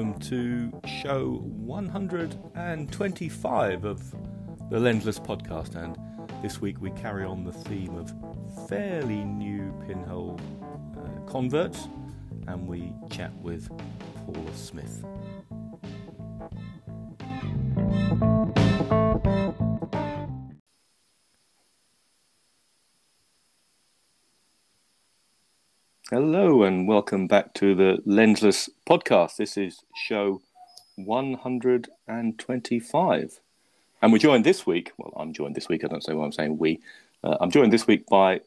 welcome to show 125 of the Lensless podcast. And this week we carry on the theme of fairly new pinhole uh, converts and we chat with Paula Smith. Hello and welcome back to the Lensless podcast. This is show 125. And we're joined this week, well, I'm joined this week, I don't say what I'm saying, we. Uh, I'm joined this week by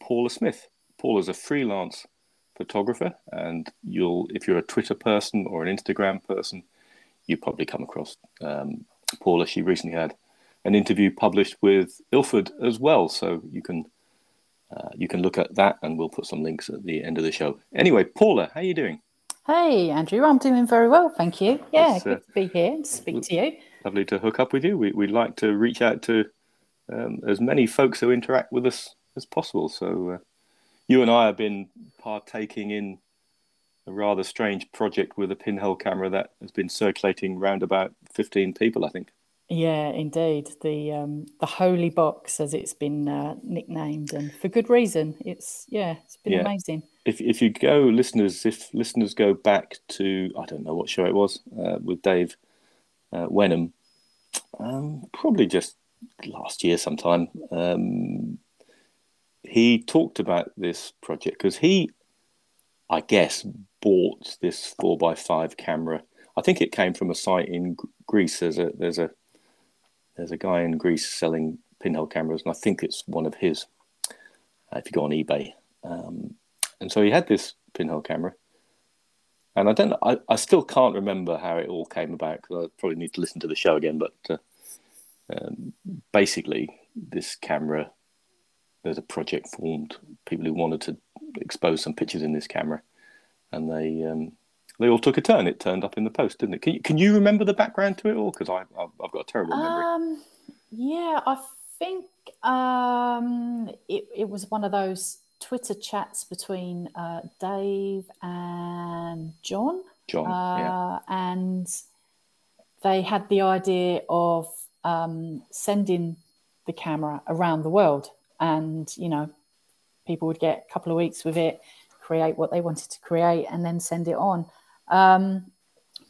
Paula Smith. Paula's a freelance photographer, and you'll, if you're a Twitter person or an Instagram person, you probably come across um, Paula. She recently had an interview published with Ilford as well, so you can uh, you can look at that, and we'll put some links at the end of the show. Anyway, Paula, how are you doing? Hey, Andrew, I'm doing very well, thank you. Yeah, it's, good uh, to be here and speak to you. Lovely to hook up with you. We, would like to reach out to um, as many folks who interact with us as possible. So, uh, you and I have been partaking in a rather strange project with a pinhole camera that has been circulating around about 15 people, I think. Yeah, indeed. The um, the holy box, as it's been uh, nicknamed, and for good reason. It's yeah, it's been yeah. amazing. If if you go, listeners, if listeners go back to I don't know what show it was uh, with Dave uh, Whenham, um, probably just last year sometime. Um, he talked about this project because he, I guess, bought this four x five camera. I think it came from a site in Greece. There's a there's a there's a guy in Greece selling pinhole cameras, and I think it's one of his. Uh, if you go on eBay, um, and so he had this pinhole camera, and I don't, I, I still can't remember how it all came about because I probably need to listen to the show again. But uh, um, basically, this camera, there's a project formed. People who wanted to expose some pictures in this camera, and they um, they all took a turn. It turned up in the post, didn't it? Can you, can you remember the background to it all? Because I I've got a terrible memory. Um, yeah, I think um, it it was one of those Twitter chats between uh, Dave and John. John, uh, yeah. And they had the idea of um, sending the camera around the world, and you know, people would get a couple of weeks with it, create what they wanted to create, and then send it on. Um,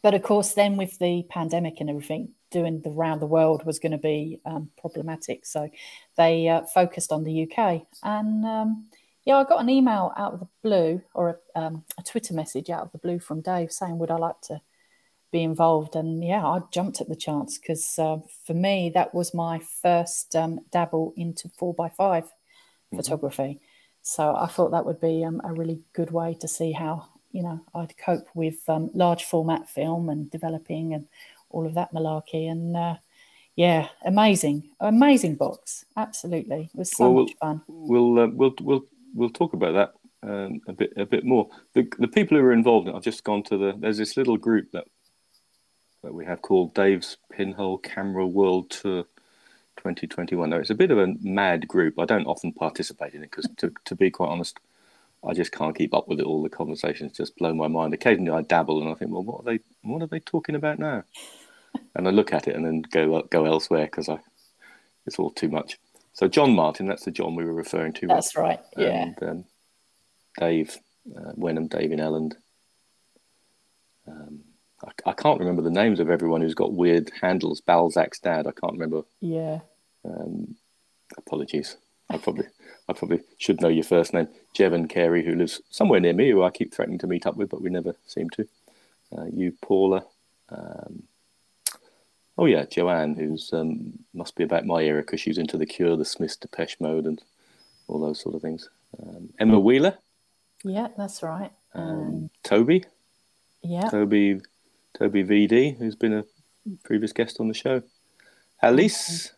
but of course, then with the pandemic and everything, doing the round the world was going to be um, problematic. So they uh, focused on the UK. And um, yeah, I got an email out of the blue or a, um, a, Twitter message out of the blue from Dave saying, Would I like to be involved? And yeah, I jumped at the chance because uh, for me, that was my first um, dabble into 4x5 mm-hmm. photography. So I thought that would be um, a really good way to see how you know, I'd cope with um, large format film and developing and all of that malarkey. And uh, yeah, amazing, amazing box. Absolutely, it was so well, much fun. We'll uh, we'll we'll we'll talk about that um, a bit a bit more. The the people who are involved, I've just gone to the. There's this little group that that we have called Dave's Pinhole Camera World Tour. 2021. Now, it's a bit of a mad group. I don't often participate in it because, to, to be quite honest, I just can't keep up with it. All the conversations just blow my mind. Occasionally, I dabble and I think, well, what are they? What are they talking about now? and I look at it and then go go elsewhere because I it's all too much. So John Martin, that's the John we were referring to. That's right. Yeah. And um, Dave uh, Whenham, Dave in Elland. Um, I, I, can't remember the names of everyone who's got weird handles. Balzac's dad. I can't remember. Yeah. Um, apologies. I probably I probably should know your first name. Jevon Carey, who lives somewhere near me, who I keep threatening to meet up with, but we never seem to. Uh, you, Paula. Um, oh yeah, Joanne, who's um, must be about my era because she's into the Cure, the Smiths, Depeche Mode, and all those sort of things. Um, Emma Wheeler. Yeah, that's right. Um, Toby. Yeah. Toby. Toby VD, who's been a previous guest on the show. Alice.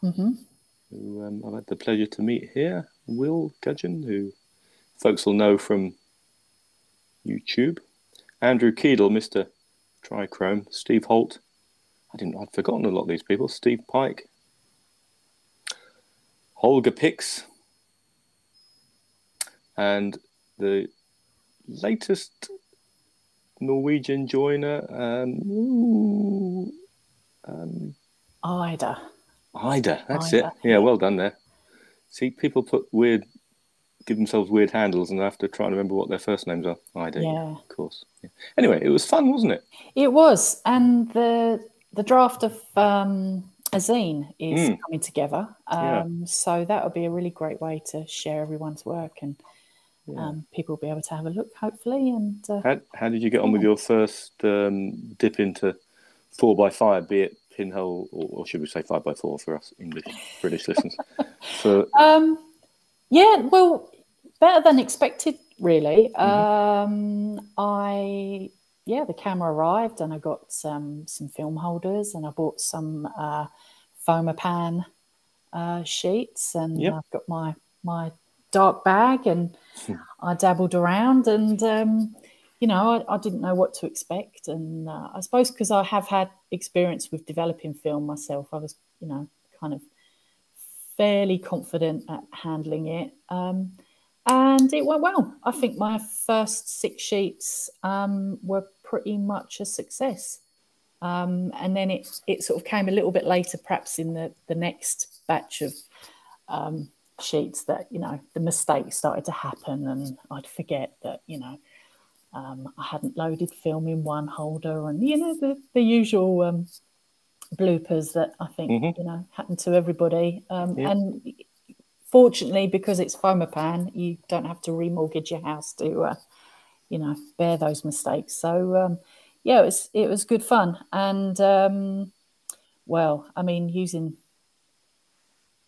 Mm-hmm who um, I've had the pleasure to meet here. Will Gudgeon, who folks will know from YouTube. Andrew Keedle, Mr. Trichrome. Steve Holt. I didn't. I'd forgotten a lot of these people. Steve Pike. Holger Pix. And the latest Norwegian joiner. Um, ooh, um, Ida. Ida, that's Ida. it. Yeah, well done there. See, people put weird, give themselves weird handles, and I have to try and remember what their first names are. Ida, Yeah. of course. Yeah. Anyway, it was fun, wasn't it? It was, and the the draft of um, a zine is Mm. coming together. Yeah. Um, So that would be a really great way to share everyone's work, and um, people will be able to have a look, hopefully. And uh, How, how did you get on with your first um, dip into four by five, be it pinhole or, or should we say five by four for us English British listeners? For um, yeah, well, better than expected, really. Mm-hmm. Um, I yeah, the camera arrived, and I got some some film holders, and I bought some uh, Fomapan uh, sheets, and Yep. I've got my my dark bag, and I dabbled around, and um, you know, I, I didn't know what to expect, and uh, I suppose because I have had experience with developing film myself, I was you know kind of fairly confident at handling it. Um, and it went well. I think my first six sheets um, were pretty much a success. Um, and then it, it sort of came a little bit later, perhaps in the, the next batch of um, sheets that, you know, the mistakes started to happen and I'd forget that, you know, um, I hadn't loaded film in one holder and, you know, the, the usual um, bloopers that I think, Mhm. you know, happen to everybody. Um, Yeah. And fortunately, because it's Fomapan, you don't have to remortgage your house to, uh, you know, bear those mistakes. So um, yeah, it was it was good fun, and um, well, I mean, using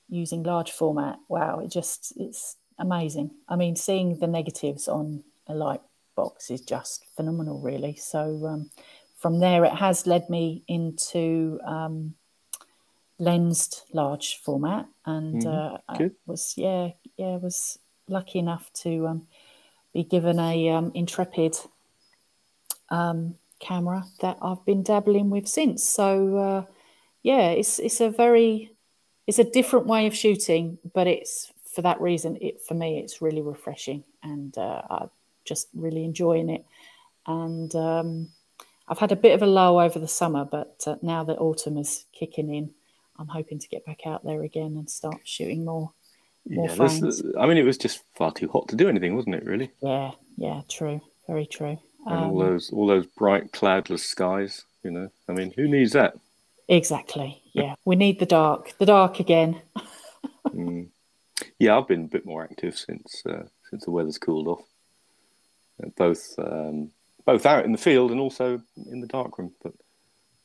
using large format, wow, it just it's amazing. I mean, seeing the negatives on a light box is just phenomenal, really. So um, from there, it has led me into um, lensed large format, and uh, I was yeah yeah was lucky enough to um, be given a um, intrepid um, camera that I've been dabbling with since. So uh, yeah, it's it's a very it's a different way of shooting, but it's for that reason. It for me, it's really refreshing, and uh, just really enjoying it. And um, I've had a bit of a lull over the summer, but uh, now that autumn is kicking in, I'm hoping to get back out there again and start shooting more. More yeah, this- I mean, it was just far too hot to do anything, wasn't it? Really, Yeah, yeah, true, very true. and Um, all those all those bright cloudless skies. You know, I mean, who needs that? Exactly. Yeah, we need the dark, the dark again. Mm. Yeah, I've been a bit more active since uh, since the weather's cooled off. Both um, both out in the field and also in the darkroom. But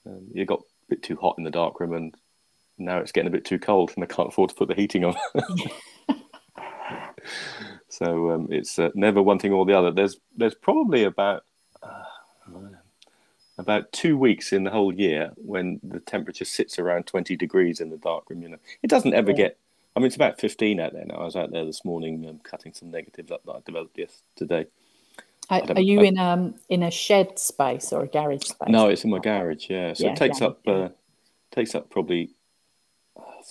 um, it got a bit too hot in the darkroom, and now it's getting a bit too cold, and I can't afford to put the heating on. so um, it's uh, never one thing or the other. There's there's probably about uh, about two weeks in the whole year when the temperature sits around 20 degrees in the darkroom. You know, it doesn't ever Yeah. get. I mean, it's about 15 out there now. I was out there this morning um, cutting some negatives up that I developed yesterday. Are, are you I- in um in a shed space or a garage space? No, it's in my garage. Yeah, so Yeah, it takes yeah, up yeah. uh, takes up probably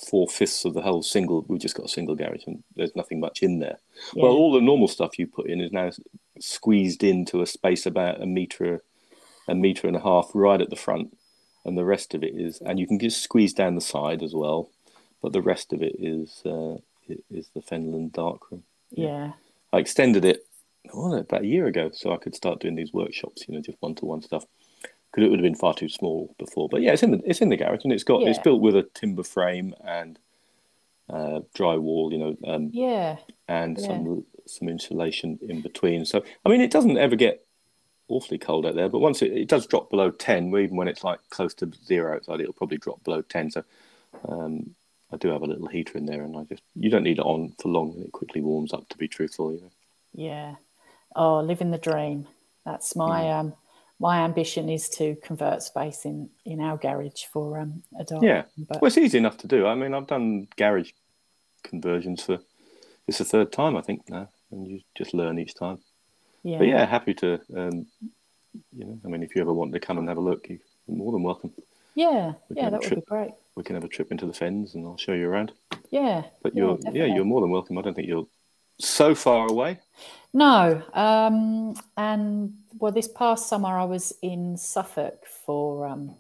four fifths of the whole single. We've just got a single garage, and there's nothing much in there. Yeah. Well, all the normal stuff you put in is now squeezed into a space about a meter, a meter and a half right at the front, and the rest of it is, and you can just squeeze down the side as well, but the rest of it is uh, is the Fenland darkroom. yeah, I extended it oh, about a year ago, so I could start doing these workshops, you know, just one to one stuff. Because it would have been far too small before, but yeah, it's in the it's in the garage, and it's got it's built with a timber frame and uh, drywall, you know, um, yeah, and Yeah. some some insulation in between. So I mean, it doesn't ever get awfully cold out there, but once it, it does drop below ten, even when it's like close to zero outside, it'll probably drop below ten. So um, I do have a little heater in there, and I just you don't need it on for long; and it quickly warms up. To be truthful, you know. yeah. Oh, living the dream. That's my Mm. um my ambition is to convert space in in our garage for um a dark. Yeah. but Well, it's easy enough to do. I mean, I've done garage conversions for it's the third time I think now, and you just learn each time. yeah, But yeah, happy to. Um, you know, I mean, if you ever want to come and have a look, you're more than welcome. yeah, We yeah. That would be great. We can have a trip into the fens, and I'll show you around. Yeah, But you're, yeah, definitely. you're more than welcome. I don't think you'll so far away? No. Um, and well, this past summer I was in Suffolk for um,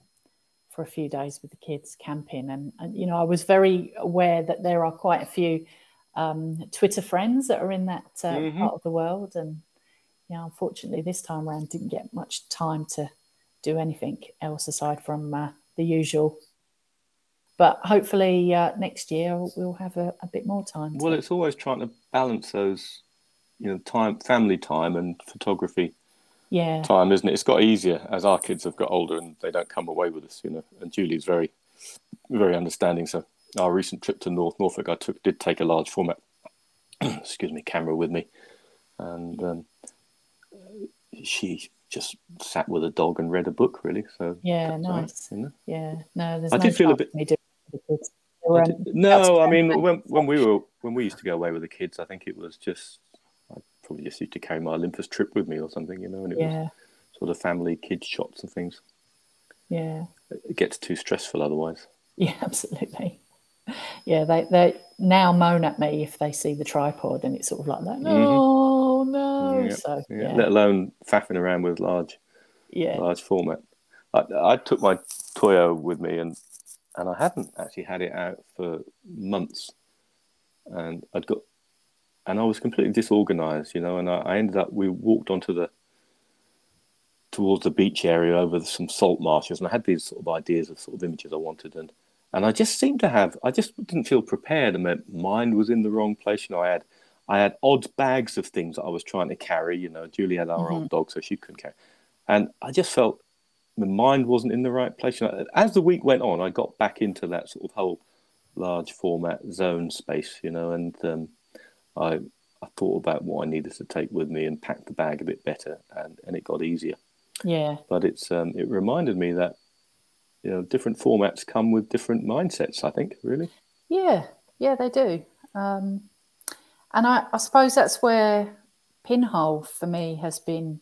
for a few days with the kids camping, and, and you know I was very aware that there are quite a few um, Twitter friends that are in that uh, mm-hmm. part of the world, and you know, unfortunately this time around didn't get much time to do anything else aside from uh, the usual but hopefully uh, next year we'll have a, a bit more time. Well, it's always trying to balance those, you know, time, family time, and photography. Yeah. Time, isn't it? It's got easier as our kids have got older and they don't come away with us, you know. And Julie's very, very understanding. So our recent trip to North Norfolk, I took did take a large format, excuse me, camera with me, and um, she just sat with a dog and read a book really so yeah nice you know? yeah no there's i no did feel a bit Did, no, I mean when when we were when we used to go away with the kids, I think it was just I probably just used to carry my Olympus trip with me or something, you know, and it yeah. was sort of family kids shots and things. Yeah, it gets too stressful otherwise. Yeah, absolutely. Yeah, they they now moan at me if they see the tripod, and it's sort of like that. No, mm-hmm. no. So yeah. yeah. let alone faffing around with large, yeah, large format. I, I took my Toyo with me, and and I hadn't actually had it out for months, and I'd got, and I was completely disorganized, you know, and I, I ended up we walked onto the towards the beach area over some salt marshes, and I had these sort of ideas of sort of images I wanted, and and I just seemed to have I just didn't feel prepared, and my mind was in the wrong place. You know, I had I had odd bags of things that I was trying to carry. You know, Julie had our mm-hmm. old dog, so she couldn't carry, and I just felt the mind wasn't in the right place. As the week went on, I got back into that sort of whole large format zone space, you know, and um, I I thought about what I needed to take with me and packed the bag a bit better, and, and it got easier. Yeah. But it's um, it reminded me that you know different formats come with different mindsets. I think really. Yeah, yeah, they do. Um, and I, I suppose that's where Pinhole for me has been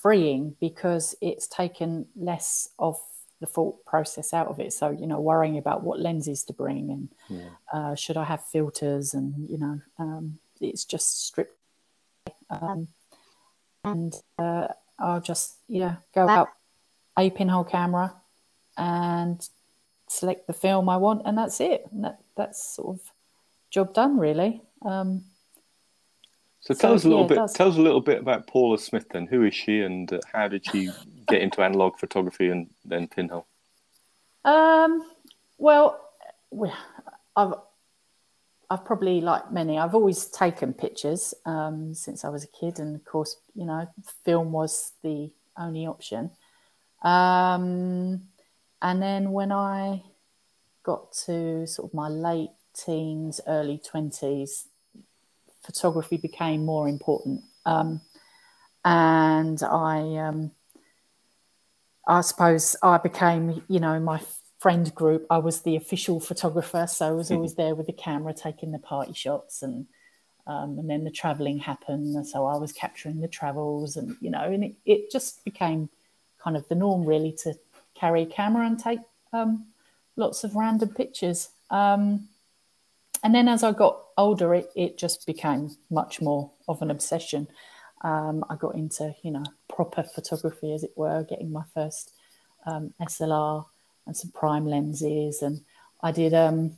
freeing because it's taken less of the thought process out of it. So, you know, worrying about what lenses to bring and yeah. uh, should I have filters and, you know, um, it's just stripped. Um, and uh, I'll just, yeah, go out a pinhole camera and select the film I want, and that's it. And that, that's sort of job done, really. Um, so tell so, us a little yeah, bit. Tell us a little bit about Paula Smith. Then, who is she, and uh, how did she get into analog photography and then pinhole? Um, well, I've I've probably like many. I've always taken pictures um, since I was a kid, and of course, you know, film was the only option. Um, and then when I got to sort of my late teens, early twenties, photography became more important. Um, and I, um, I suppose I became, you know, my friend group. I was the official photographer, so I was always there with the camera, taking the party shots, and um, and then the traveling happened, so I was capturing the travels, and you know, and it, it just became kind of the norm, really, to carry a camera and take um, lots of random pictures. Um, and then as I got older, it, it just became much more of an obsession. Um, I got into, you know, proper photography, as it were, getting my first um, SLR and some prime lenses, and I did um,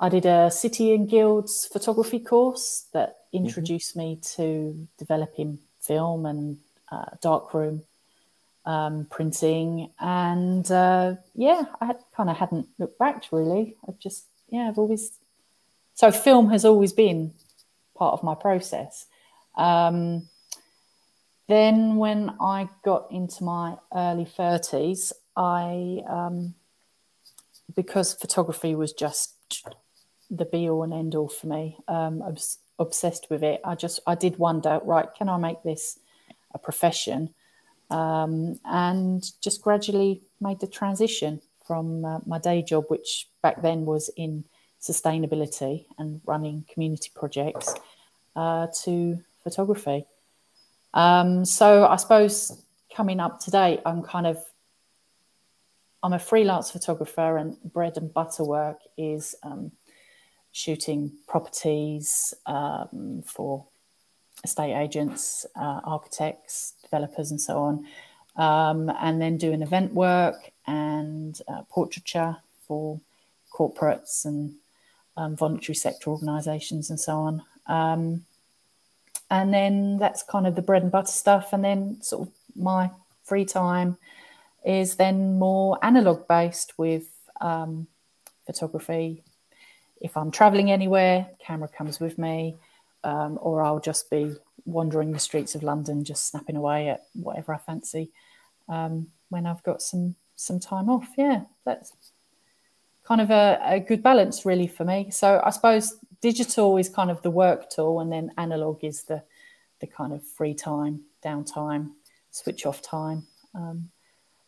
I did a City and Guilds photography course that mm-hmm. introduced mm-hmm. me to developing film and uh, darkroom um, printing, and uh, yeah, I kind of hadn't looked back really. I've just yeah, I've always so film has always been part of my process. Um, then when I got into my early 30s, I um, because photography was just the be all and end all for me. Um, I was obsessed with it. I just I did wonder, right, can I make this a profession? Um, and just gradually made the transition from uh, my day job, which back then was in sustainability and running community projects uh, to photography. Um, so I suppose coming up today, I'm kind of I'm a freelance photographer, and bread and butter work is um, shooting properties um, for estate agents, uh, architects, developers, and so on. Um, and then doing event work and uh, portraiture for corporates and um, voluntary sector organisations and so on. Um, and then that's kind of the bread and butter stuff. And then sort of my free time is then more analog based with um, photography. If I'm traveling anywhere, camera comes with me, um, or I'll just be wandering the streets of London, just snapping away at whatever I fancy um, when I've got some some time off. Yeah, that's kind of a, a good balance, really, for me. So I suppose digital is kind of the work tool, and then analog is the the kind of free time, downtime, switch off time. Um,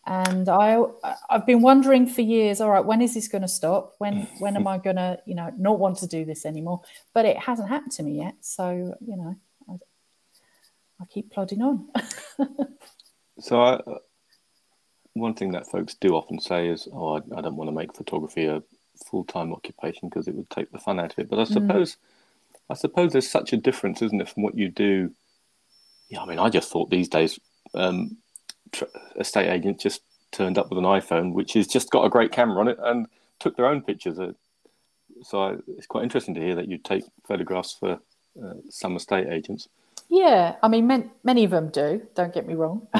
and I I've been wondering for years. All right, when is this going to stop? When when am I going to you know not want to do this anymore? But it hasn't happened to me yet. So you know, I, keep plodding on. so I, one thing that folks do often say is, "Oh, I, I don't want to make photography a full time occupation because it would take the fun out of it." But I mm. suppose, mm. I suppose there's such a difference, isn't it, from what you do? Yeah, I mean, I just thought these days, um, tr- estate agents just turned up with an iPhone, which has just got a great camera on it, and took their own pictures. So I, it's quite interesting to hear that you take photographs for uh, some estate agents. Yeah, I mean, man, many of them do. Don't get me wrong.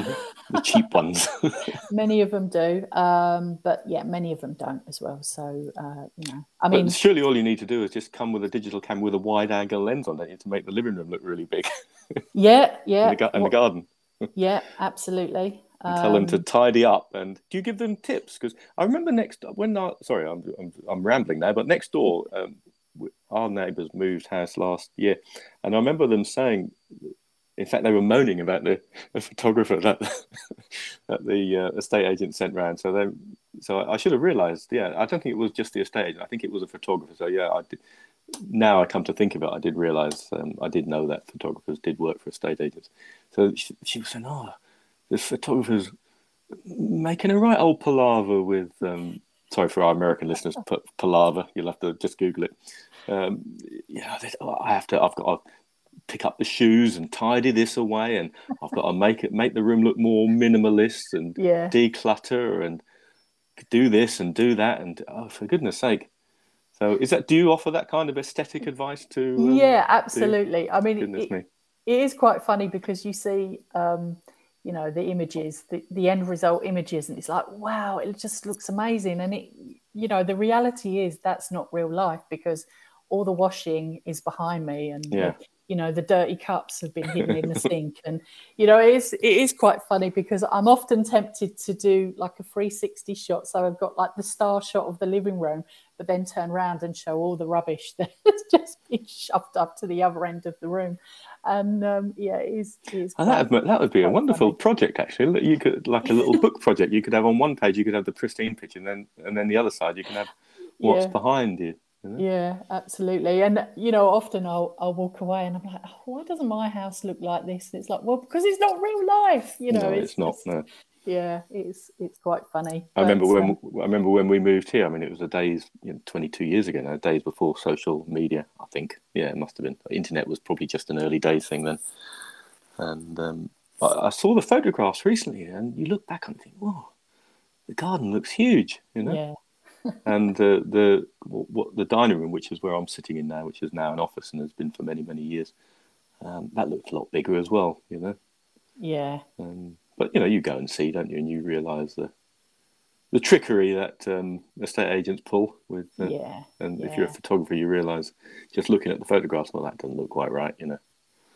The cheap ones. many of them do, um, but yeah, many of them don't as well. So uh, you know, I mean, but surely all you need to do is just come with a digital camera with a wide-angle lens on it to make the living room look really big. yeah, yeah, in the, in the garden. yeah, absolutely. Um, tell them to um, tidy up, and do you give them tips? Because I remember next when I sorry, I'm I'm, I'm rambling now, but next door. Um, our neighbours moved house last year, and I remember them saying, in fact, they were moaning about the, the photographer that that the uh, estate agent sent round. So they, so I, should have realised. Yeah, I don't think it was just the estate agent. I think it was a photographer. So yeah, I did. Now I come to think of it, I did realise um, I did know that photographers did work for estate agents. So she, she was saying, "Oh, the photographer's making a right old palaver with." Um, sorry for our American listeners, palaver. You'll have to just Google it um, you know, I have to, I've got to pick up the shoes and tidy this away, and I've got to make it, make the room look more minimalist and yeah. declutter and do this and do that, and oh, for goodness sake. So, is that? Do you offer that kind of aesthetic advice to? Um, yeah, absolutely. To, I mean, it, it is quite funny because you see, um, you know, the images, the, the end result images, and it's like, wow, it just looks amazing. And it, you know, the reality is that's not real life because all the washing is behind me and yeah. you know the dirty cups have been hidden in the sink and you know it is it is quite funny because i'm often tempted to do like a 360 shot so i've got like the star shot of the living room but then turn around and show all the rubbish that's just been shoved up to the other end of the room and um, yeah it is, it is that, would, that would be a wonderful funny. project actually you could like a little book project you could have on one page you could have the pristine picture and then and then the other side you can have what's yeah. behind you yeah, absolutely. And you know, often I'll I'll walk away and I'm like, oh, why doesn't my house look like this? And it's like, well, because it's not real life. You know, no, it's, it's not. no. Yeah, it's it's quite funny. I remember when um, I remember when we moved here. I mean, it was the days, you know, 22 years ago now, days before social media. I think, yeah, it must have been. internet was probably just an early days thing then. And um, I, I saw the photographs recently, and you look back and think, whoa, the garden looks huge. You know. Yeah and the the what the dining room, which is where I'm sitting in now, which is now an office and has been for many many years, um, that looked a lot bigger as well. You know. Yeah. Um, but you know, you go and see, don't you, and you realise the the trickery that um, estate agents pull with. Uh, yeah. And yeah. if you're a photographer, you realise just looking at the photographs, well, that doesn't look quite right. You know.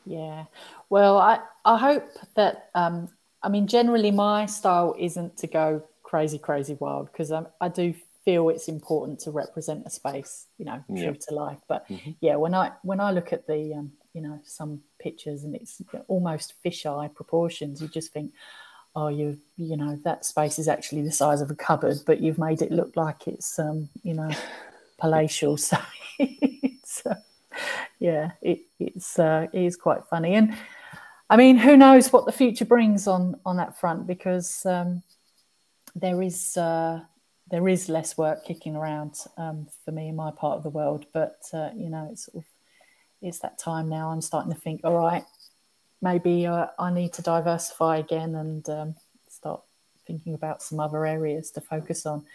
Yeah. Well, I I hope that um, I mean generally my style isn't to go crazy crazy wild because I, I do feel it's important to represent a space, you know, true yeah. to life. But mm-hmm. yeah, when I when I look at the um, you know some pictures and it's almost fisheye proportions, you just think, oh, you you know that space is actually the size of a cupboard, but you've made it look like it's um, you know palatial. So it's uh, yeah, it, it's uh, it is quite funny and. I mean, who knows what the future brings on on that front? Because um, there is uh, there is less work kicking around um, for me in my part of the world. But uh, you know, it's sort of it's that time now. I'm starting to think, all right, maybe uh, I need to diversify again and um, start thinking about some other areas to focus on.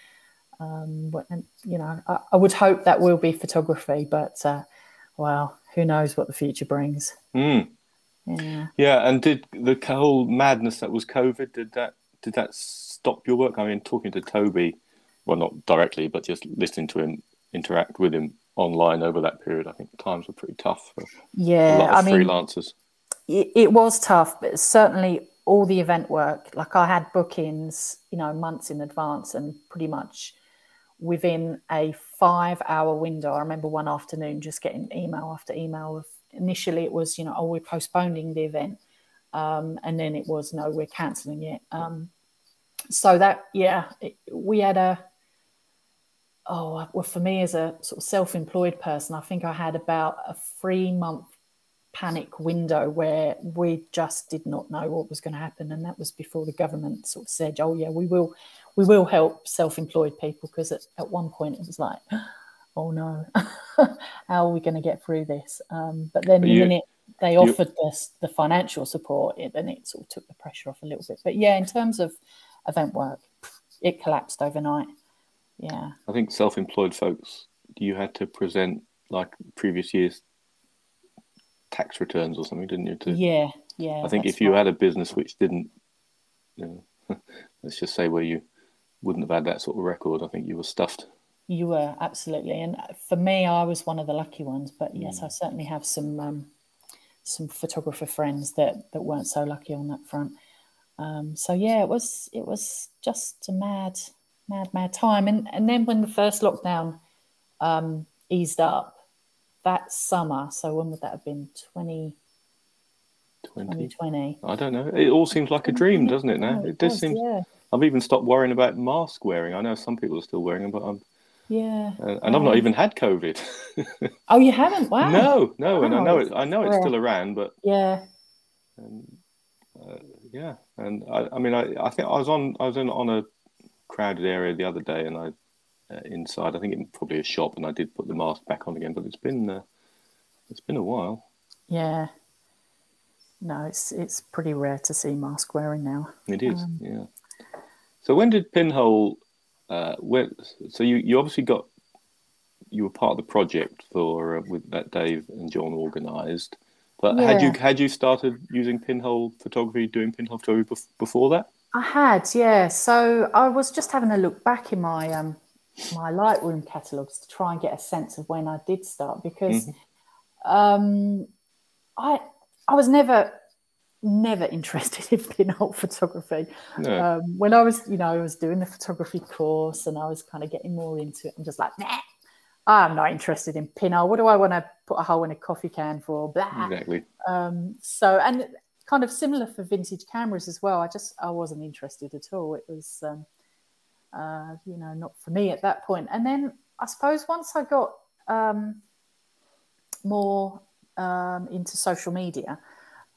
Um, and you know, I, I, would hope that will be photography, but uh, well, who knows what the future brings? Mm. Yeah. Yeah, and did the whole madness that was COVID did that did that stop your work? I mean, talking to Toby, well, not directly, but just listening to him interact with him online over that period, I think times were pretty tough for yeah, a lot of I freelancers. Mean, it, it was tough, but certainly all the event work, like I had bookings, you know, months in advance and pretty much within a five hour window. I remember one afternoon just getting email after email of initially it was, you know, oh, we're postponing the event. Um, and then it was, no, we're cancelling it. Um, so that, yeah, it, we had a, oh, well, for me as a sort of self employed person, I think I had about a three month panic window where we just did not know what was going to happen. And that was before the government sort of said, oh, yeah, we will we will help self-employed people because at, at one point it was like, oh no, how are we going to get through this? Um, but then you, the minute they you, offered us the financial support, it, then it sort of took the pressure off a little bit. But yeah, in terms of event work, it collapsed overnight. Yeah, I think self-employed folks, you had to present like previous years tax returns or something, didn't you? To, yeah, yeah. I think if you right. had a business which didn't, you know, let's just say where you wouldn't have had that sort of record, I think you were stuffed. You were absolutely, and for me, I was one of the lucky ones. But yes, I certainly have some um, some photographer friends that that weren't so lucky on that front. Um, so yeah, it was it was just a mad, mad, mad time. And and then when the first lockdown um, eased up that summer, so when would that have been? 20, 2020. I don't know. It all seems like a dream, doesn't it? Now it, it does, seem. Yeah. I've even stopped worrying about mask wearing. I know some people are still wearing them, but I'm. Yeah. Uh, and I've not even had COVID. oh, you haven't? Wow. No, no, and I know it. I know it's still around, but yeah. Um, uh, yeah, and I, I mean, I, I think I was on, I was in on a crowded area the other day, and I uh, inside, I think it probably a shop, and I did put the mask back on again, but it's been, uh, it's been a while. Yeah. No, it's it's pretty rare to see mask wearing now. It is, um, yeah. So when did Pinhole? Uh, when, so you you obviously got you were part of the project for uh, with that Dave and John organised. But yeah. had you had you started using pinhole photography, doing pinhole photography before that? I had, yeah. So I was just having a look back in my um, my Lightroom catalogues to try and get a sense of when I did start because mm-hmm. um, I I was never never interested in pinhole photography. No. Um, when I was, you know, I was doing the photography course and I was kind of getting more into it. I'm just like, nah, I'm not interested in pinhole. What do I want to put a hole in a coffee can for? Blah. Exactly. Um, so, and kind of similar for vintage cameras as well. I just, I wasn't interested at all. It was, um, uh, you know, not for me at that point. And then I suppose once I got um, more um, into social media,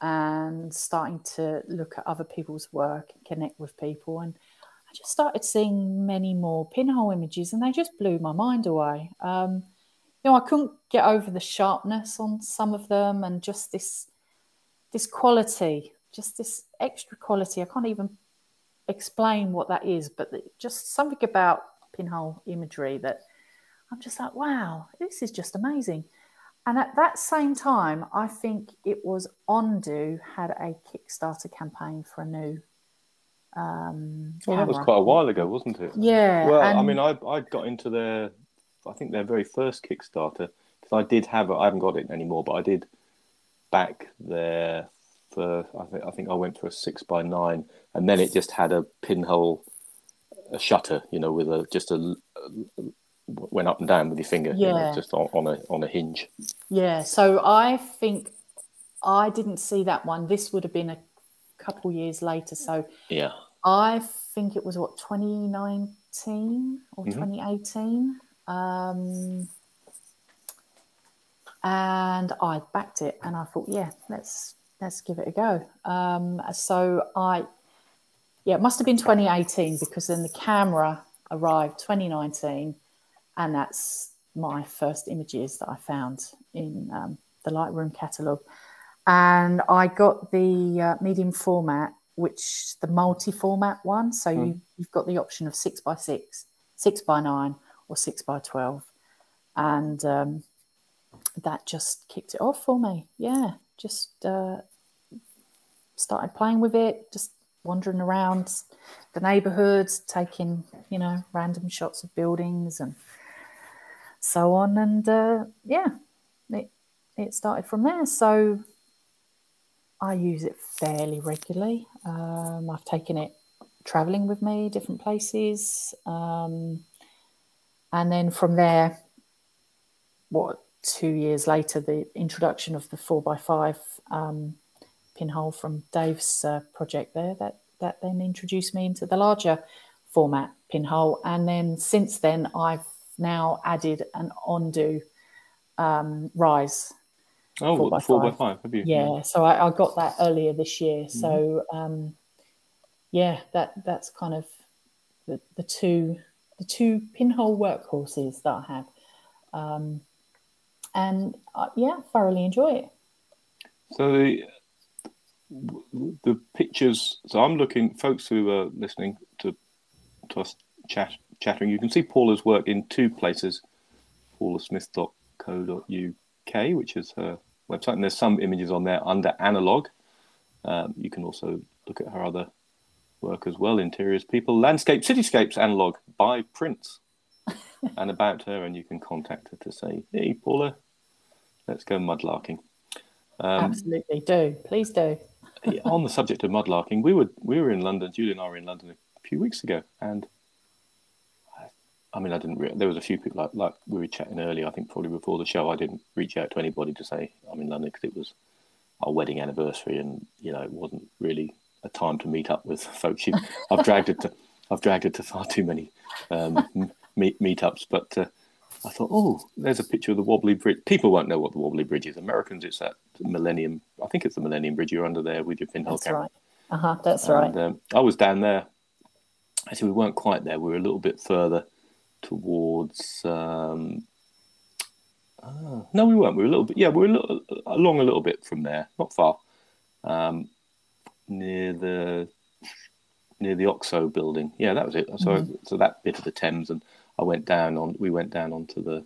and starting to look at other people's work and connect with people. And I just started seeing many more pinhole images, and they just blew my mind away. Um, you know, I couldn't get over the sharpness on some of them, and just this this quality, just this extra quality. I can't even explain what that is, but just something about pinhole imagery that I'm just like, wow, this is just amazing. And at that same time, I think it was Ondu had a Kickstarter campaign for a new. Um, well, that was quite a while ago, wasn't it? Yeah. Well, and... I mean, I I got into their, I think their very first Kickstarter because I did have, I haven't got it anymore, but I did back there for I think I think I went for a six by nine, and then it just had a pinhole, a shutter, you know, with a just a, went up and down with your finger, yeah. You know, just on, on, a on a hinge. Yeah. So I think I didn't see that one. This would have been a couple years later. So yeah, I think it was what 2019 or mm-hmm. 2018. Um, and I backed it, and I thought, yeah, let's let's give it a go. Um, so I, yeah, it must have been 2018 because then the camera arrived 2019, and that's my first images that I found in um, the Lightroom catalogue. And I got the uh, medium format, which the multi format one. So mm. you, you've got the option of six by six, six by nine, or six by 12. And um, that just kicked it off for me. Yeah, just uh, started playing with it, just wandering around the neighborhoods, taking, you know, random shots of buildings and so on. And uh, yeah, it, it started from there. So I use it fairly regularly. Um, I've taken it traveling with me, different places. Um, and then from there, what, two years later, the introduction of the 4x5 um, pinhole from Dave's uh, project there, that, that then introduced me into the larger format pinhole. And then since then, I've now added an Ondu um, Rise. Oh, four by four five. by five, have you? Yeah, yeah. so I, I, got that earlier this year. Mm-hmm. So um, yeah, that that's kind of the, the two the two pinhole workhorses that I have, um, and uh, yeah, thoroughly enjoy it. So the the pictures. So I'm looking, folks who are listening to to us chat chattering. You can see Paula's work in two places: paulasmith.co.uk, which is her website, and there's some images on there under analog. Um, you can also look at her other work as well: interiors, people, landscape, cityscapes, analog by Prince, and about her. And you can contact her to say, "Hey, Paula, let's go mudlarking." Um, Absolutely, do please do. on the subject of mudlarking, we were we were in London. Julie and I were in London a few weeks ago, and I mean, I didn't. Re- there was a few people like like we were chatting earlier. I think probably before the show, I didn't reach out to anybody to say I'm in London because it was our wedding anniversary, and you know, it wasn't really a time to meet up with folks. You, I've dragged it to I've dragged it to far too many um, meet meetups, but uh, I thought, oh, there's a picture of the Wobbly Bridge. People won't know what the Wobbly Bridge is. Americans, it's that Millennium. I think it's the Millennium Bridge. You're under there with your pinhole that's camera. Right. Uh huh. That's and, right. Um, I was down there. Actually, we weren't quite there. We were a little bit further towards. Um, uh, no, we weren't. We were a little bit. Yeah, we were a little, along a little bit from there, not far, um, near the near the Oxo building. Yeah, that was it. So, mm-hmm. so that bit of the Thames, and I went down on. We went down onto the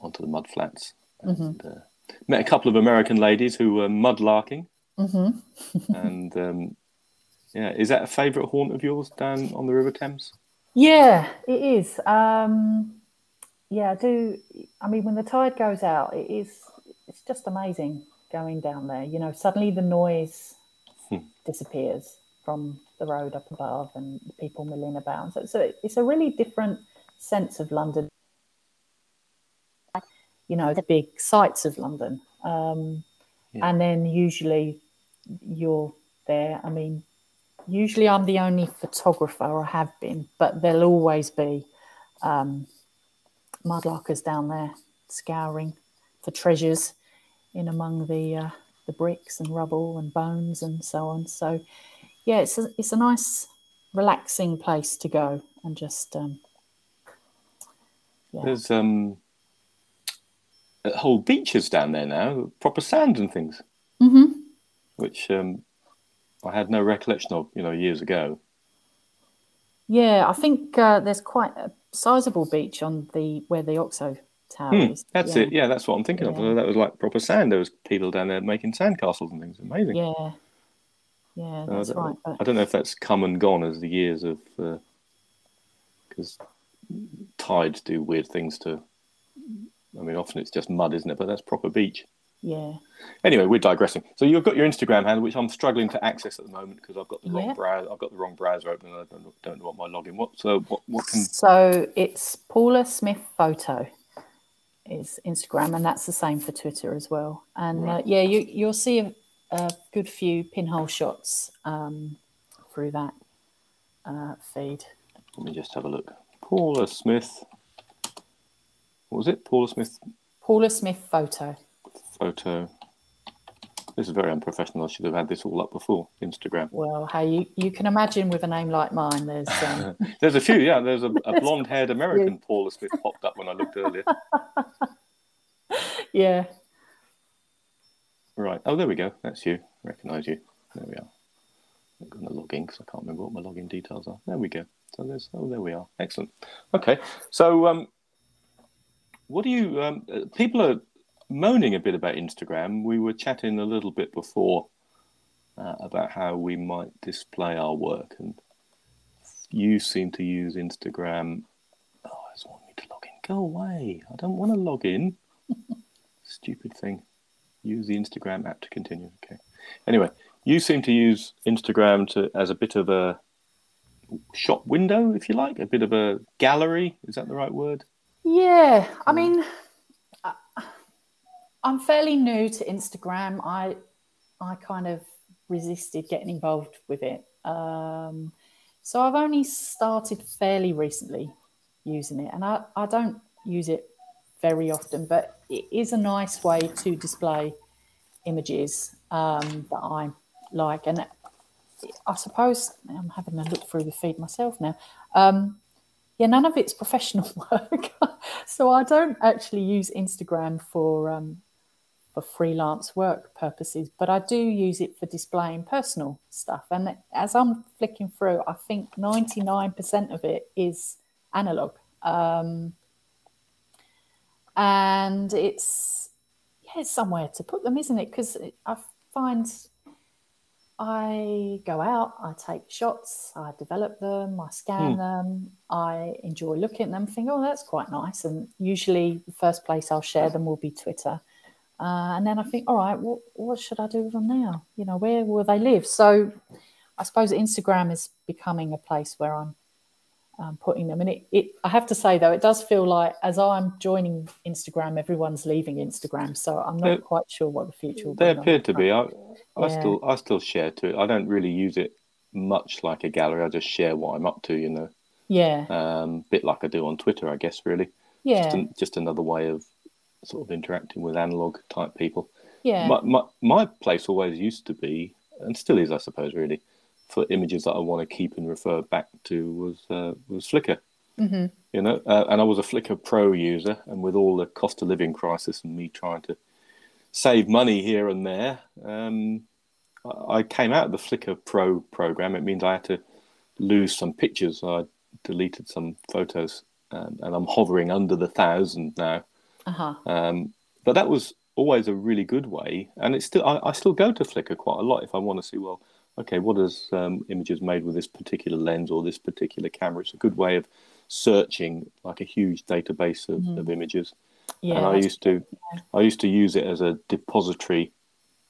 onto the mud flats. And, mm-hmm. uh, met a couple of American ladies who were mudlarking. Mm-hmm. and um, yeah, is that a favourite haunt of yours down on the River Thames? Yeah, it is. Um, yeah, I do. I mean, when the tide goes out, it is. It's just amazing going down there. You know, suddenly the noise hmm. disappears from the road up above and people milling about. So, so it's a really different sense of London. You know, the big sights of London. Um, yeah. And then usually you're there. I mean, usually I'm the only photographer, or have been, but there'll always be um, mudlarkers down there scouring for treasures in among the uh, the bricks and rubble and bones and so on. So, yeah, it's a, it's a nice, relaxing place to go and just. Um, yeah. There's um, whole beaches down there now, proper sand and things, mm-hmm. which um, I had no recollection of, you know, years ago. Yeah, I think uh, there's quite a sizable beach on the where the Oxo Tower hmm, is. That's yeah. it. Yeah, that's what I'm thinking yeah. of. That was like proper sand. There was people down there making sandcastles and things. Amazing. Yeah, yeah, that's uh, I right. But... I don't know if that's come and gone as the years of because uh, tides do weird things to. I mean, often it's just mud, isn't it? But that's proper beach. Yeah. Anyway, we're digressing. So you've got your Instagram handle, which I'm struggling to access at the moment because I've got the wrong browser. I've got the wrong browser open, and I don't, don't know what my login. What so what what can? So it's Paula Smith Photo is Instagram, and that's the same for Twitter as well. And uh, right. uh, yeah, you you'll see a, good few pinhole shots um, through that uh, feed. Let me just have a look. Paula Smith. What was it? Paula Smith. Paula Smith Photo photo This is very unprofessional. I should have had this all up before Instagram. Well, how you you can imagine with a name like mine, there's um... there's a few. Yeah, there's a, a blonde-haired American Paula Smith popped up when I looked earlier. yeah. Right. Oh, there we go. That's you. Recognise you. There we are. I'm going to log in because I can't remember what my login details are. There we go. So there's. Oh, there we are. Excellent. Okay. So, um, what do you? Um, people are moaning a bit about Instagram. We were chatting a little bit before uh, about how we might display our work, and you seem to use Instagram. Oh, I just want me to log in. Go away! I don't want to log in. Stupid thing. Use the Instagram app to continue. Okay. Anyway, you seem to use Instagram to as a bit of a shop window, if you like, a bit of a gallery. Is that the right word? Yeah, I mean, I'm fairly new to Instagram. I I kind of resisted getting involved with it. Um, so I've only started fairly recently using it, and I, I don't use it very often, but it is a nice way to display images um, that I like. And I suppose I'm having a look through the feed myself now. Um, yeah, none of it's professional work, so I don't actually use Instagram for um, for freelance work purposes, but I do use it for displaying personal stuff. And as I'm flicking through, I think 99% of it is analog. Um, and it's, yeah, it's somewhere to put them, isn't it? Because I find I go out, I take shots, I develop them, I scan mm. them, I enjoy looking at them, think, oh, that's quite nice. And usually the first place I'll share them will be Twitter. Uh, and then I think, all right, what, what should I do with them now? You know, where will they live? So I suppose Instagram is becoming a place where I'm um, putting them. And it, it, I have to say, though, it does feel like as I'm joining Instagram, everyone's leaving Instagram. So I'm not quite sure what the future will they be. They appear to be. I, I yeah. still I still share to it. I don't really use it much like a gallery. I just share what I'm up to, you know. Yeah. Um, bit like I do on Twitter, I guess, really. Yeah. Just, an, just another way of sort of interacting with analog type people. Yeah. My, my, my place always used to be, and still is, I suppose, really, for images that I want to keep and refer back to was uh, was Flickr. Mm-hmm. You know, uh, and I was a Flickr Pro user, and with all the cost of living crisis and me trying to save money here and there, um, I came out of the Flickr Pro program. It means I had to lose some pictures. I deleted some photos, um, and I'm hovering under the thousand now. Uh-huh. Um, but that was always a really good way, and it's still I, I, still go to Flickr quite a lot if I want to see well, okay, what is um, images made with this particular lens or this particular camera? It's a good way of searching like a huge database of, mm-hmm. of images. Yeah, and I used to yeah. I used to use it as a depository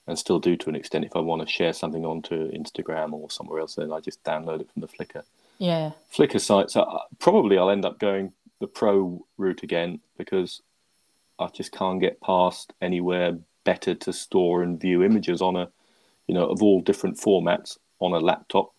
and still do to an extent if I want to share something onto Instagram or somewhere else then I just download it from the Flickr. Yeah. Flickr site. So uh, probably I'll end up going the pro route again because I just can't get past anywhere better to store and view images on a, you know, of all different formats on a laptop.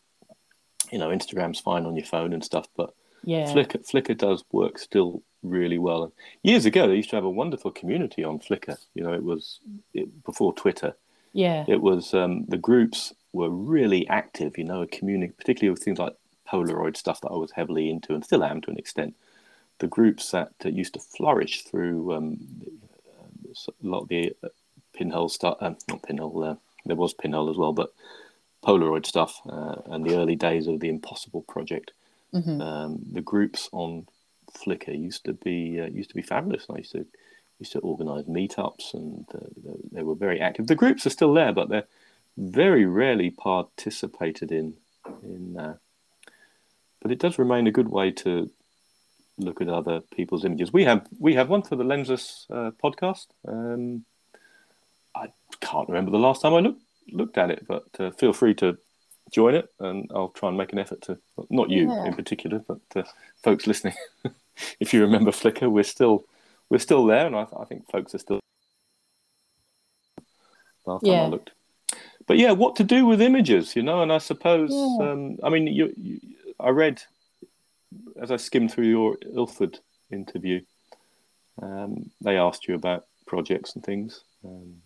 You know, Instagram's fine on your phone and stuff, but yeah, Flickr Flickr does work still really well. And years ago, they used to have a wonderful community on Flickr. You know, it was it, before Twitter. Yeah, it was um, the groups were really active. You know, a community, particularly with things like Polaroid stuff that I was heavily into and still am to an extent the groups that, that used to flourish through um, a lot of the uh, pinhole stuff, um, not pinhole, uh, there was pinhole as well, but Polaroid stuff uh, and the early days of the Impossible project. Mm-hmm. Um, the groups on Flickr used to be uh, used to be fabulous. I used to used to organise meetups, and uh, they were very active. The groups are still there, but they're very rarely participated in. In uh, but it does remain a good way to look at other people's images. We have we have one for the Lensless uh, podcast. Um, I can't remember the last time I looked looked at it, but uh, feel free to join it, and I'll try and make an effort to not you yeah. in particular, but uh, folks listening. if you remember Flickr, we're still we're still there, and I, I think folks are still. Last yeah. time I looked, but yeah, what to do with images, you know? And I suppose, yeah. um, I mean, you, you, I read as I skimmed through your Ilford interview, um, they asked you about projects and things. Um,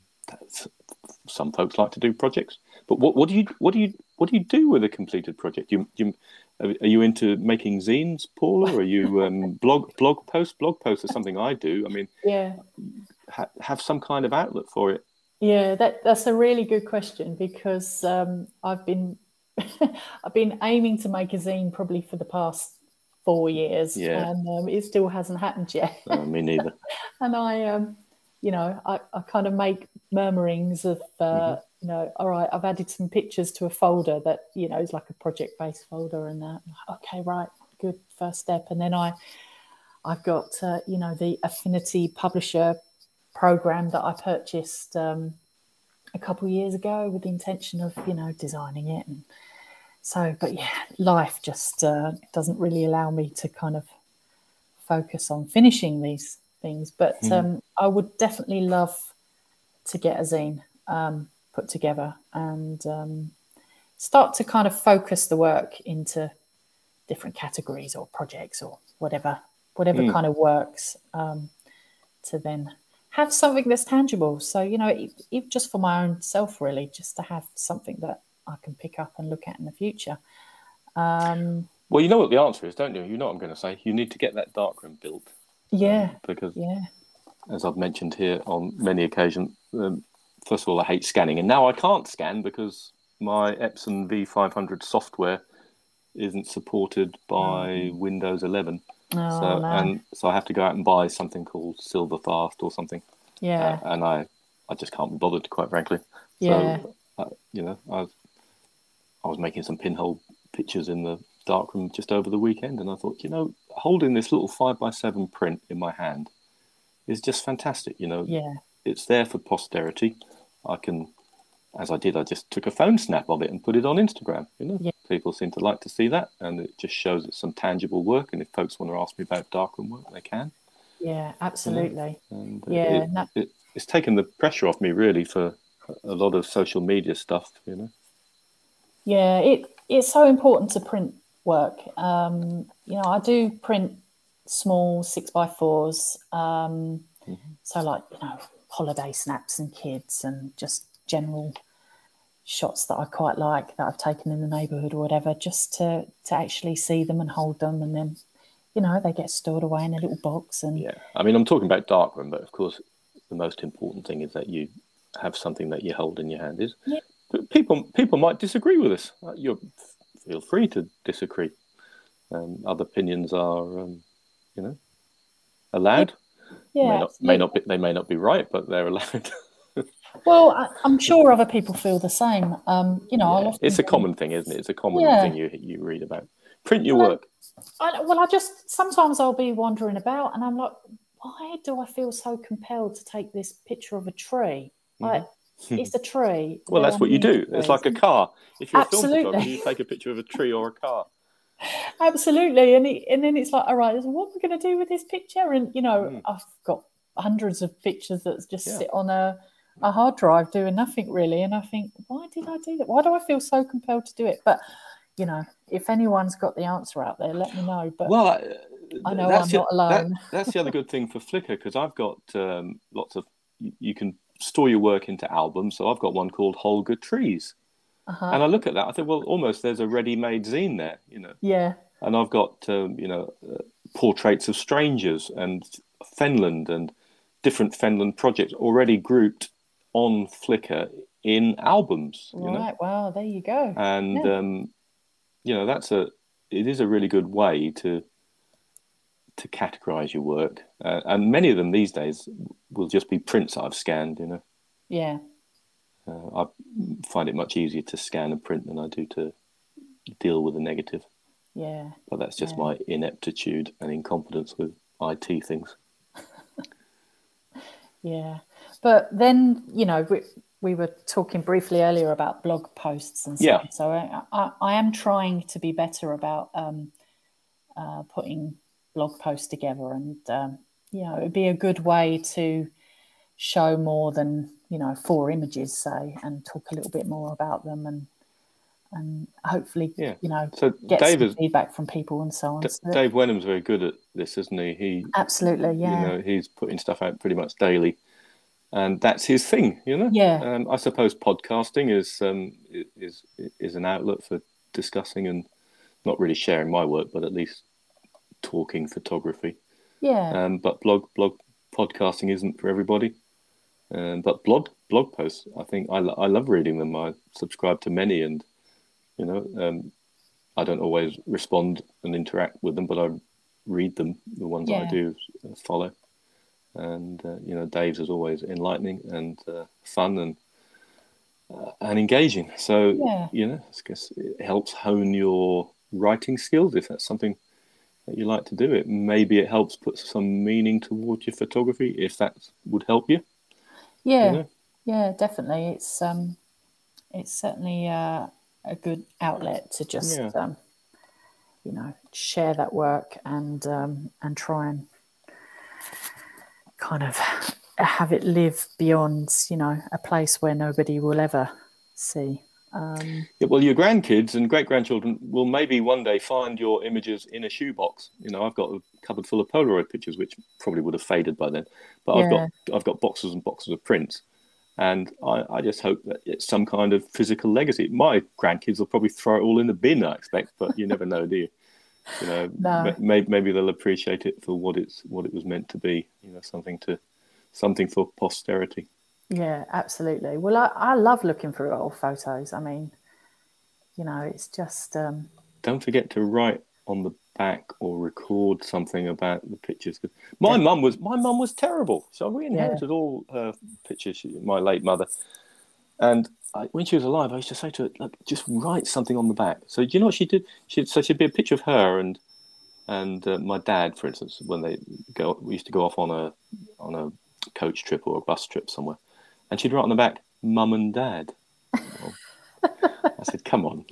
some folks like to do projects. But what, what do you what do you what do you do with a completed project? You, you are you into making zines, Paula? Or are you um, blog blog posts? Blog posts is something I do. I mean, yeah, ha- have some kind of outlet for it. Yeah, that that's a really good question because um, I've been I've been aiming to make a zine probably for the past four years, Yeah. and um, it still hasn't happened yet. Uh, me neither. and I, um, you know, I, I kind of make murmurings of, uh, Mm-hmm. you know, all right, I've added some pictures to a folder that you know is like a project-based folder, and that. Okay, right, good first step, and then I, I've got uh, you know the Affinity Publisher program that I purchased um, a couple of years ago with the intention of you know designing it and so but yeah life just uh, doesn't really allow me to kind of focus on finishing these things but Mm. um, i would definitely love to get a zine um, put together and um, start to kind of focus the work into different categories or projects or whatever whatever Mm. kind of works um, to then have something that's tangible so you know e- just for my own self really just to have something that i can pick up and look at in the future um, Well, you know what the answer is, don't you? You know what I'm going to say. You need to get that darkroom built yeah because, yeah as I've mentioned here on many occasions, um, first of all, I hate scanning, and now I can't scan because my Epson V500 software isn't supported by Windows 11. oh, so no. and so I have to go out and buy something called Silverfast or something, yeah uh, and I I just can't be bothered, quite frankly. Yeah. So, uh, you know, I was I was making some pinhole pictures in the darkroom just over the weekend, and I thought, you know, holding this little five by seven print in my hand is just fantastic. You know, yeah it's there for posterity. I can, as I did, I just took a phone snap of it and put it on Instagram. You know, Yeah. people seem to like to see that, and it just shows it's some tangible work. And if folks want to ask me about darkroom work, they can. yeah absolutely And uh, Yeah, it, no- it, it's taken the pressure off me really for a lot of social media stuff. You know, Yeah, it it's so important to print work. Um, you know, I do print small six by fours. Um, So like you know, holiday snaps and kids and just general shots that I quite like that I've taken in the neighbourhood or whatever, just to to actually see them and hold them, and then you know they get stored away in a little box and yeah. I mean, I'm talking about darkroom, but of course, the most important thing is that you have something that you hold in your hand. Is Yeah. people people might disagree with us. Uh, You feel free to disagree. Um, other opinions are, um, you know, allowed. yeah. may not, may not be, they may not be right, but they're allowed. Well, I, I'm sure other people feel the same. Um, you know, Yeah. It's a common thing, isn't it? It's a common Yeah. thing you you read about. Print your Well, work. I, well, I just sometimes I'll be wandering about and I'm like, why do I feel so compelled to take this picture of a tree? Like, it's a tree. Well, that's what you do. It's like a car. If you're a film Absolutely. photographer, you take a picture of a tree or a car. Absolutely, and it, and then it's like, all right, so what am I going to do with this picture? And you know, Mm. I've got hundreds of pictures that just Yeah. sit on a a hard drive doing nothing really. And I think, why did I do that? Why do I feel so compelled to do it? But you know, if anyone's got the answer out there, let me know. But Well, I, I know that's I'm the- not alone. that- that's the other good thing for Flickr because I've got um, lots of. You, you can store your work into albums. So I've got one called Holga Trees, uh-huh. and I look at that. I think, well, almost there's a ready-made zine there, you know. yeah, And I've got um, you know uh, portraits of strangers and Fenland and different Fenland projects already grouped on Flickr in albums. You know, right. Well, there you go. and Yeah. um, you know that's a it is a really good way to to categorize your work uh, and many of them these days will just be prints i've scanned you know yeah, uh, i find it much easier to scan and print than i do to deal with a negative yeah. but that's just Yeah. my ineptitude and incompetence with it things Yeah, but then you know we we were talking briefly earlier about blog posts and stuff. Yeah. So I, I, I am trying to be better about um, uh, putting blog posts together, and um, you know it'd be a good way to show more than you know four images, say, and talk a little bit more about them, and and hopefully Yeah. you know so get dave is feedback from people and so on. D- So- dave Whenham's very good at this isn't he he absolutely, yeah, you know he's putting stuff out pretty much daily and that's his thing, you know. Yeah. Um, I suppose podcasting is um, is is an outlet for discussing and not really sharing my work, but at least talking photography. Yeah. Um, but blog blog podcasting isn't for everybody. Um, but blog blog posts, I think I, lo- I love reading them. I subscribe to many, and you know, um, I don't always respond and interact with them, but I read them. The ones that I do follow, and uh, you know, Dave's is always enlightening and uh, fun and uh, and engaging. So Yeah. you know, I guess it helps hone your writing skills if that's something that you like to do. It maybe it helps put some meaning towards your photography if that would help you. yeah. know? Yeah, definitely. It's um, it's certainly uh, a good outlet to just Yeah. um, you know share that work and um, and try and kind of have it live beyond you know a place where nobody will ever see. Um, Yeah, well, your grandkids and great grandchildren will maybe one day find your images in a shoebox. You know, I've got a cupboard full of Polaroid pictures, which probably would have faded by then. But I've got I've got boxes and boxes of prints, and I, I just hope that it's some kind of physical legacy. My grandkids will probably throw it all in the bin, I expect, but you never know, do you? You know, No. maybe, maybe they'll appreciate it for what it's what it was meant to be. You know, something to something for posterity. Yeah, absolutely. Well, I, I love looking through old photos. I mean, you know, it's just um, don't forget to write on the back or record something about the pictures. My mum was my mum was terrible, so we inherited all her pictures. She, my late mother, and I, when she was alive, I used to say to her, "Look, just write something on the back." So do you know what she did? She so she'd be a picture of her and and uh, my dad, for instance, when they go, we used to go off on a on a coach trip or a bus trip somewhere, and she'd write on the back, "Mum and Dad." I said, "Come on."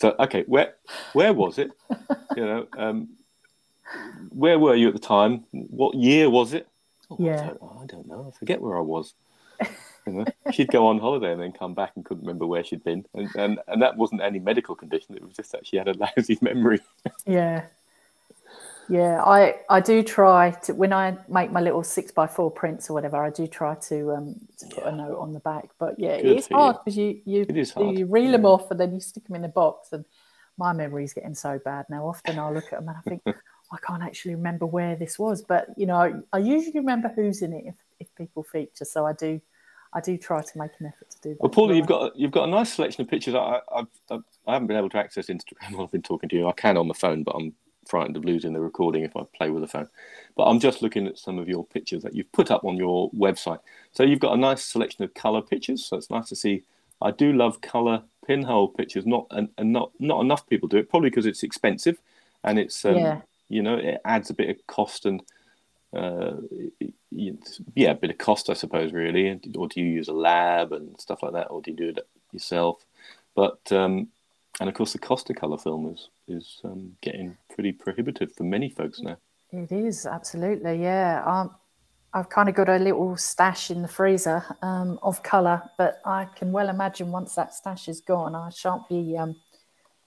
So okay, where where was it? You know, um, where were you at the time? What year was it? Oh, Yeah. I don't, I don't know. I forget where I was. You know, she'd go on holiday and then come back and couldn't remember where she'd been, and and, and that wasn't any medical condition. It was just that she had a lousy memory. yeah, yeah. I I do try to when I make my little six by four prints or whatever. I do try to um to put a note on the back. But yeah, Good it's you. hard because you you It is hard, you reel them off and then you stick them in a box. And my memory's getting so bad now. Often I'll look at them and I think I can't actually remember where this was. But you know, I, I usually remember who's in it if if people feature. So I do. I do try to make an effort to do that. Well, as Paulie, you've got you've got a nice selection of pictures. I, I, I, I haven't been able to access Instagram while I've been talking to you. I can on the phone, but I'm frightened of losing the recording if I play with the phone. But I'm just looking at some of your pictures that you've put up on your website. So you've got a nice selection of colour pictures. So it's nice to see. I do love colour pinhole pictures. Not and, and not not enough people do it. Probably because it's expensive, and it's um, Yeah. you know it adds a bit of cost and uh, yeah, a bit of cost, I suppose, really. Or do you use a lab and stuff like that, or do you do it yourself? But um, and of course, the cost of color film is is um, getting pretty prohibitive for many folks now. It is absolutely, yeah. Um, I've kind of got a little stash in the freezer um, of colour, but I can well imagine once that stash is gone, I shan't be um,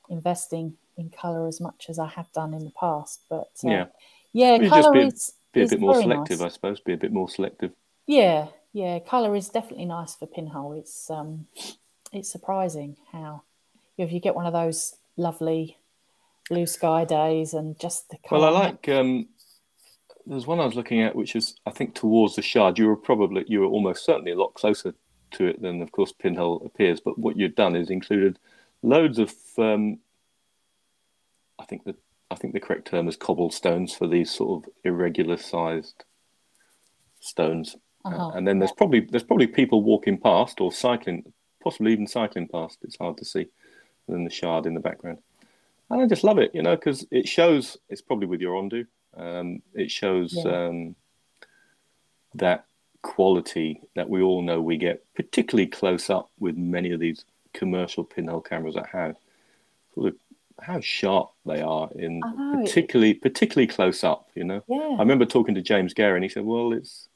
investing in colour as much as I have done in the past. But uh, Yeah. yeah, just colour be- is Be a is bit more selective, nice. I suppose. Be a bit more selective. Yeah, yeah, colour is definitely nice for pinhole. It's um, it's surprising how if you get one of those lovely blue sky days and just the Well, I like. Um, there's one I was looking at, which is I think towards the shard. You were probably you were almost certainly a lot closer to it than, of course, pinhole appears. But what you've done is included loads of. Um, I think the I think the correct term is cobblestones for these sort of irregular sized stones. Uh, Uh-huh, and then there's probably there's probably people walking past or cycling, possibly even cycling past. It's hard to see. And then the shard in the background and I just love it, you know, because it shows. It's probably with your Ondu. Um, it shows Yeah. um, that quality that we all know we get, particularly close up with many of these commercial pinhole cameras that have sort of how sharp they are in I know, it- particularly particularly close up. You know, yeah. I remember talking to James Gary, and he said, "Well, it's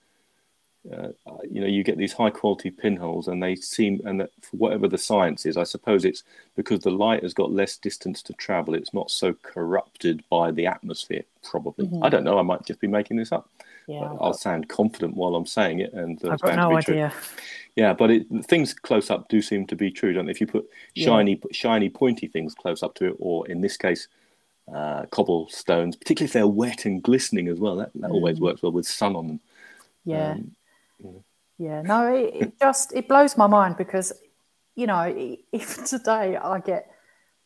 uh, you know, you get these high quality pinholes, and they seem, and that for whatever the science is, I suppose it's because the light has got less distance to travel. It's not so corrupted by the atmosphere. Probably, Mhm. I don't know. I might just be making this up, Yeah, I'll got- sound confident while I'm saying it, and uh, I've got no be true. idea. Yeah, but it, things close up do seem to be true, don't they? If you put Yeah. shiny, shiny, pointy things close up to it, or in this case, uh, cobblestones, particularly if they're wet and glistening as well, that, that always Mm. works well with sun on them. Yeah. Um, Yeah, no, it, it just it blows my mind because you know even today I get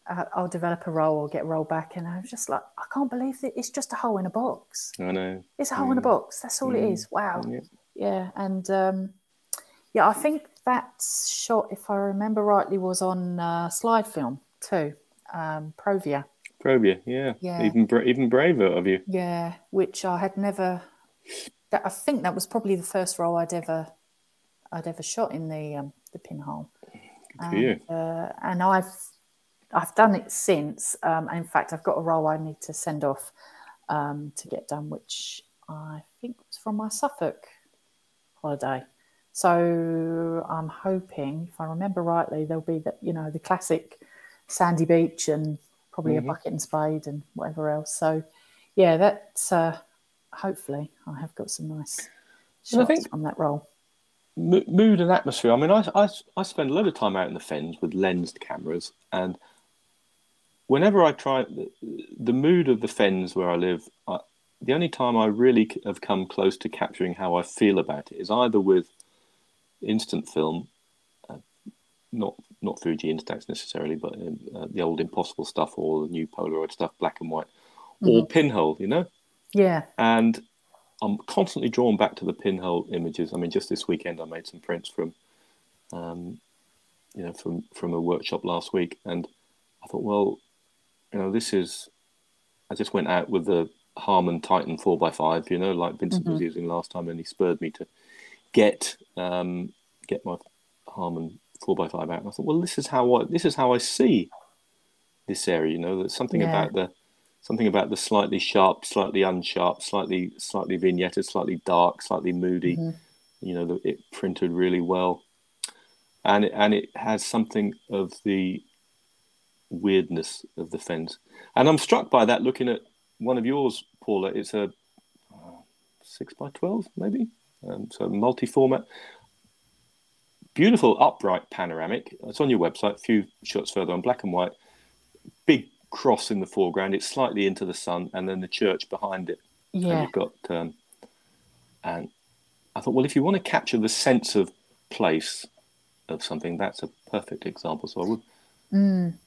uh, I'll develop a roll or get rolled back and I'm just like I can't believe that it's just a hole in a box. I know. It's a hole in a Mm. box. That's all it Mm. is. Wow. Yeah. Yeah, and um, yeah, I think that shot, if I remember rightly, was on uh, slide film too. Um, Provia. Probia, yeah. Yeah. Even bra- even braver of you. Yeah, which I had never. That I think that was probably the first roll I'd ever, I'd ever shot in the um, the pinhole. You. uh, and I've I've done it since. Um, in fact, I've got a roll I need to send off um, to get done, which I think was from my Suffolk holiday. So I'm hoping, if I remember rightly, there'll be that you know the classic sandy beach and probably Mhm. a bucket and spade and whatever else. So yeah, that's uh, hopefully I have got some nice Well, I think- from that roll. M- mood and atmosphere. I mean, I, I, I spend a lot of time out in the fens with lensed cameras, and whenever I try the, the mood of the fens where I live, I, the only time I really have come close to capturing how I feel about it is either with instant film, uh, not not Fuji Instax necessarily, but um, uh, the old Impossible stuff or the new Polaroid stuff, black and white, or pinhole. You know, Yeah, and I'm constantly drawn back to the pinhole images. I mean, just this weekend I made some prints from, um, you know, from from a workshop last week, and I thought, well, you know, this is. I just went out with the Harman Titan four x five, you know, like Vincent was using last time, and he spurred me to get um, get my Harman four x five out. And I thought, well, this is how I this is how I see this area. You know, there's something Yeah. about the something about the slightly sharp, slightly unsharp, slightly slightly vignetted, slightly dark, slightly moody. You know, the, it printed really well, and it, and it has something of the weirdness of the fens. And I'm struck by that looking at one of yours, Paula. It's a uh, six by twelve, maybe, um, so multi-format. Beautiful upright panoramic. It's on your website. A few shots further on, black and white. Big cross in the foreground. It's slightly into the sun, and then the church behind it. And yeah, you've got, um, and I thought, well, if you want to capture the sense of place of something, that's a perfect example. So I would. Do you- Mm.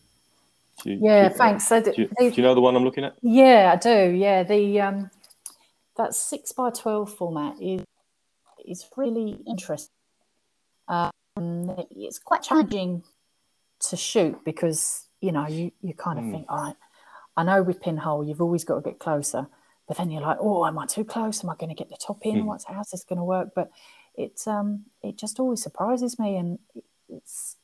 yeah. you- Thanks. So Do you, do you know the one I'm looking at? Yeah, I do. Yeah, the um, that six by twelve format is is really interesting. Um, it's quite challenging to shoot because you know you you kind of think, all right, I know with pinhole you've always got to get closer, but then you're like, oh, am I too close? Am I going to get the top in? What's how's this going to work? But it's um, it just always surprises me, and it's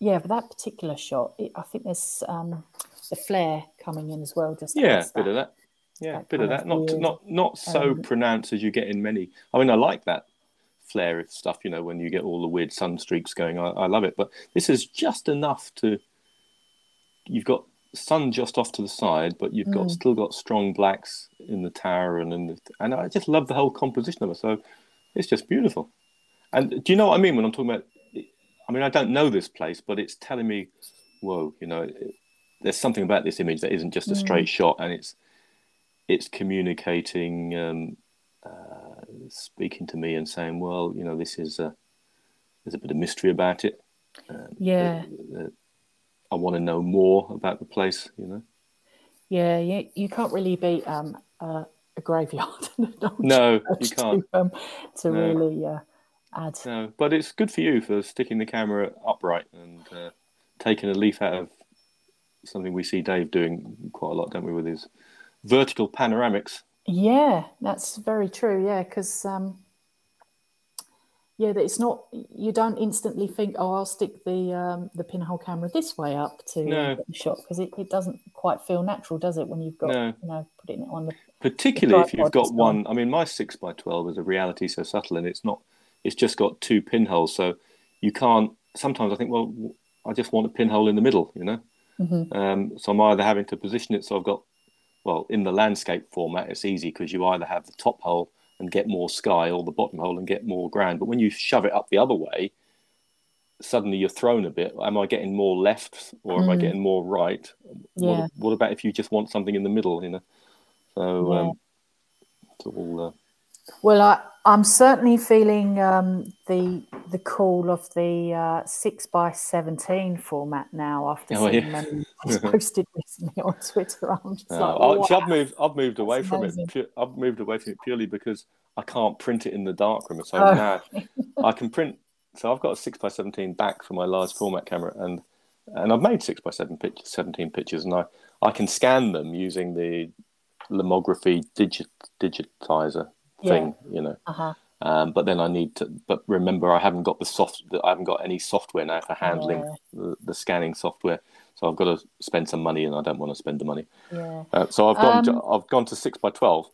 yeah, but that particular shot, it, I think there's um, the flare coming in as well. Just Yeah, adds bit of that. Yeah, that bit of that. of Not weird, not not so um, pronounced as you get in many. I mean, I like that flare of stuff. You know, when you get all the weird sun streaks going, I, I love it. But this is just enough to. You've got sun just off to the side, but you've got Mm. still got strong blacks in the tower, and in the, and I just love the whole composition of it. So it's just beautiful. And do you know what I mean when I'm talking about? I mean, I don't know this place, but it's telling me, whoa, you know, it, there's something about this image that isn't just a straight shot, and it's it's communicating, um, uh, speaking to me, and saying, well, you know, this is a there's a bit of mystery about it. Yeah, Uh, I want to know more about the place, you know. yeah. You, you can't really beat um, uh, a graveyard. No, you can't. To, um, to No. really uh, add. No, but it's good for you for sticking the camera upright and uh, taking a leaf out of something we see Dave doing quite a lot, don't we, with his vertical panoramics. Yeah, that's very true. Yeah, because um, yeah, that it's not. You don't instantly think, "Oh, I'll stick the um, the pinhole camera this way up to No. get the shot," because it, it doesn't quite feel natural, does it? When you've got No. you know putting it on the Particularly if you've got one. I mean, my six by twelve is a reality so subtle, and it's not. It's just got two pinholes, so you can't. Sometimes I think, well, I just want a pinhole in the middle, you know. Mhm. Um, so I'm either having to position it so I've got, well, in the landscape format, it's easy because you either have the top hole and get more sky or the bottom hole and get more ground. But when you shove it up the other way, suddenly you're thrown a bit. Am I getting more left or am I Mm. getting more right? Yeah. What, what about if you just want something in the middle? You know, so Yeah. um, it's all. Uh, Well, I, I'm certainly feeling um, the the call of the uh, six by seventeen format now. After Oh, seeing yeah. many posted recently on Twitter, I'm just Uh, like, oh, see, wow. I've moved. I've moved away That's from amazing. it. I've moved away from it purely because I can't print it in the darkroom. So Oh. now I can print. So I've got a six by seventeen back for my large format camera, and and I've made six by seven pitch, seventeen pictures, and I I can scan them using the lomography digit digitizer thing. You know. Uh-huh. Um, but then I need to. But remember, I haven't got the soft. I haven't got any software now for handling Yeah. the, the scanning software. So I've got to spend some money, and I don't want to spend the money. Yeah. Uh, so I've gone. to, Um, I've gone to six by twelve,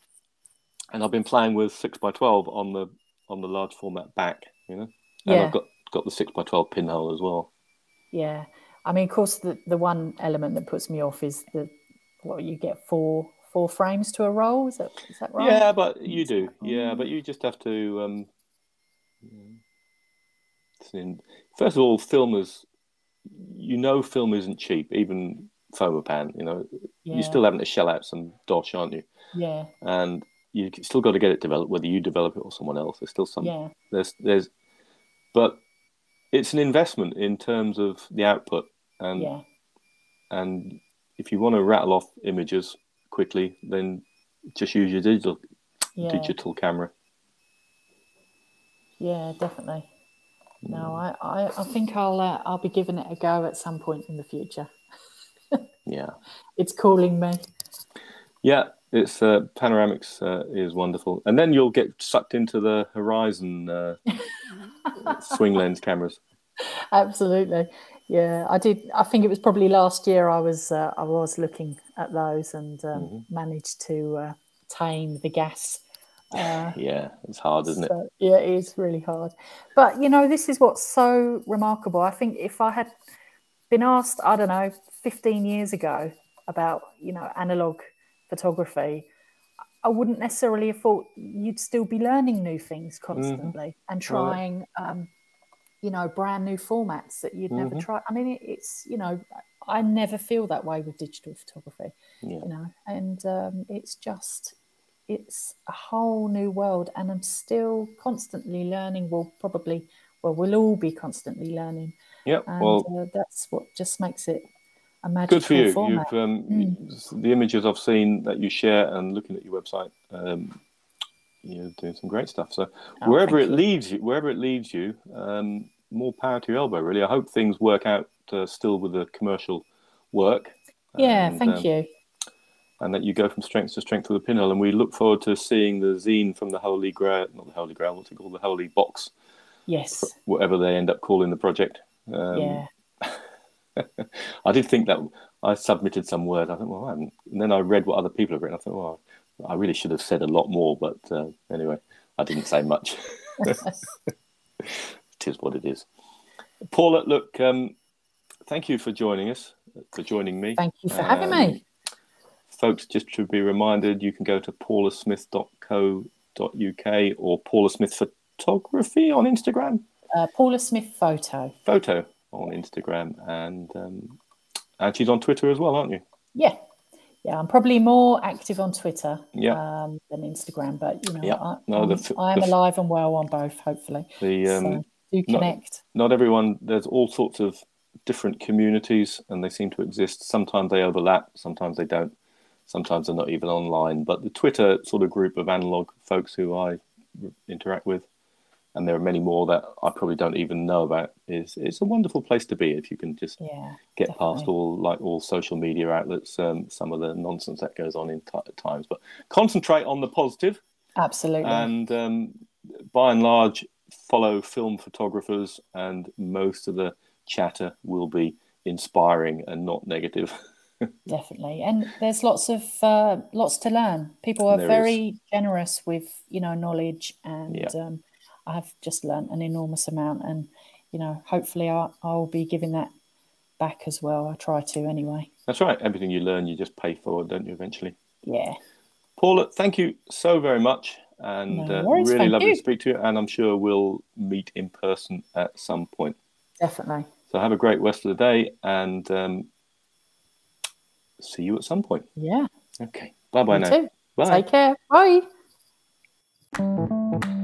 and I've been playing with six by twelve on the on the large format back. You know, and Yeah. I've got got the six by twelve pinhole as well. Yeah. I mean, of course, the, the one element that puts me off is the what you get four four frames to a roll. Is that is that right? Yeah, but you do. Yeah, but you just have to. Um, yeah. It's in- first of all, filmers, you know, film isn't cheap. Even Fomapan, you know, Yeah. you're still having to shell out some dosh, aren't you? Yeah. And you still got to get it developed, whether you develop it or someone else. There's still some. Yeah. There's there's, but it's an investment in terms of the output, and Yeah. and if you want to rattle off images quickly, then just use your digital Yeah. digital camera. Yeah. Definitely. Mm. No, I, I, I think I'll uh, I'll be giving it a go at some point in the future. Yeah, It's calling me. yeah. It's uh, panoramics uh, is wonderful, and then you'll get sucked into the Horizon uh, swing lens cameras. Absolutely. Yeah, I did. I think it was probably last year. I was uh, I was looking at those and um, Mm-hmm. managed to uh, tame the gas. Uh, Yeah, it's hard, isn't it? yeah, it is really hard. But you know, this is what's so remarkable. I think if I had been asked, I don't know, 15 years ago about you know analog photography, I wouldn't necessarily have thought you'd still be learning new things constantly and trying, um, you know, brand new formats that you'd never try. I mean, it's you know, I never feel that way with digital photography Yeah. you know and um, it's just it's a whole new world and i'm still constantly learning we'll probably well we'll all be constantly learning Yeah. and Well, uh, that's what just makes it a magical good for you. format You've um, the images I've seen that you share and looking at your website. Um, you're doing some great stuff. So Oh, wherever it you. leads you, wherever it leads you, um, more power to your elbow. Really, I hope things work out uh, still with the commercial work. yeah and, thank um, you And that you go from strength to strength with the pinhole. And we look forward to seeing the zine from the Holy Grail, not the Holy Grail, what's it called? The Holy Box, yes whatever they end up calling the project. Um, yeah I did think that I submitted some word. I thought, well, I haven't. And then I read what other people have written. I thought, well, I really should have said a lot more. But uh, anyway, I didn't say much. is what it is. Paula, look, um, thank you for joining us, for joining me. thank you for having Um, me Folks, just to be reminded, you can go to paulasmith.co.uk or Paula Smith Photography on Instagram, uh, paula smith photo photo on Instagram, and um, and she's on Twitter as well, aren't you? yeah yeah i'm probably more active on twitter Yeah. um, than instagram but you know Yeah. I, No, I'm, the I'm the alive and well on both hopefully The um, so do not- connect not everyone. There's all sorts of different communities, and they seem to exist. Sometimes they overlap, sometimes they don't. Sometimes they're not even online. But the Twitter sort of group of analog folks who I interact with, and there are many more that I probably don't even know about. Is it's a wonderful place to be if you can just yeah get past all like all social media outlets, um, some of the nonsense that goes on in t- at times. But concentrate on the positive absolutely and um, by and large follow film photographers and most of the chatter will be inspiring and not negative. Definitely. And there's lots of uh, lots to learn. People are There very generous with you know knowledge and Yeah. um, i have just learnt an enormous amount and you know hopefully I, i'll be giving that back as well. I try to anyway. That's right. Everything you learn you just pay for don't you eventually? Yeah. Paula thank you so very much and No uh, really thank lovely you. to speak to you. And I'm sure we'll meet in person at some point. Definitely. So have a great rest of the day, and um, see you at some point. Yeah. Okay. Bye bye you now. too. Bye. Take care. Bye.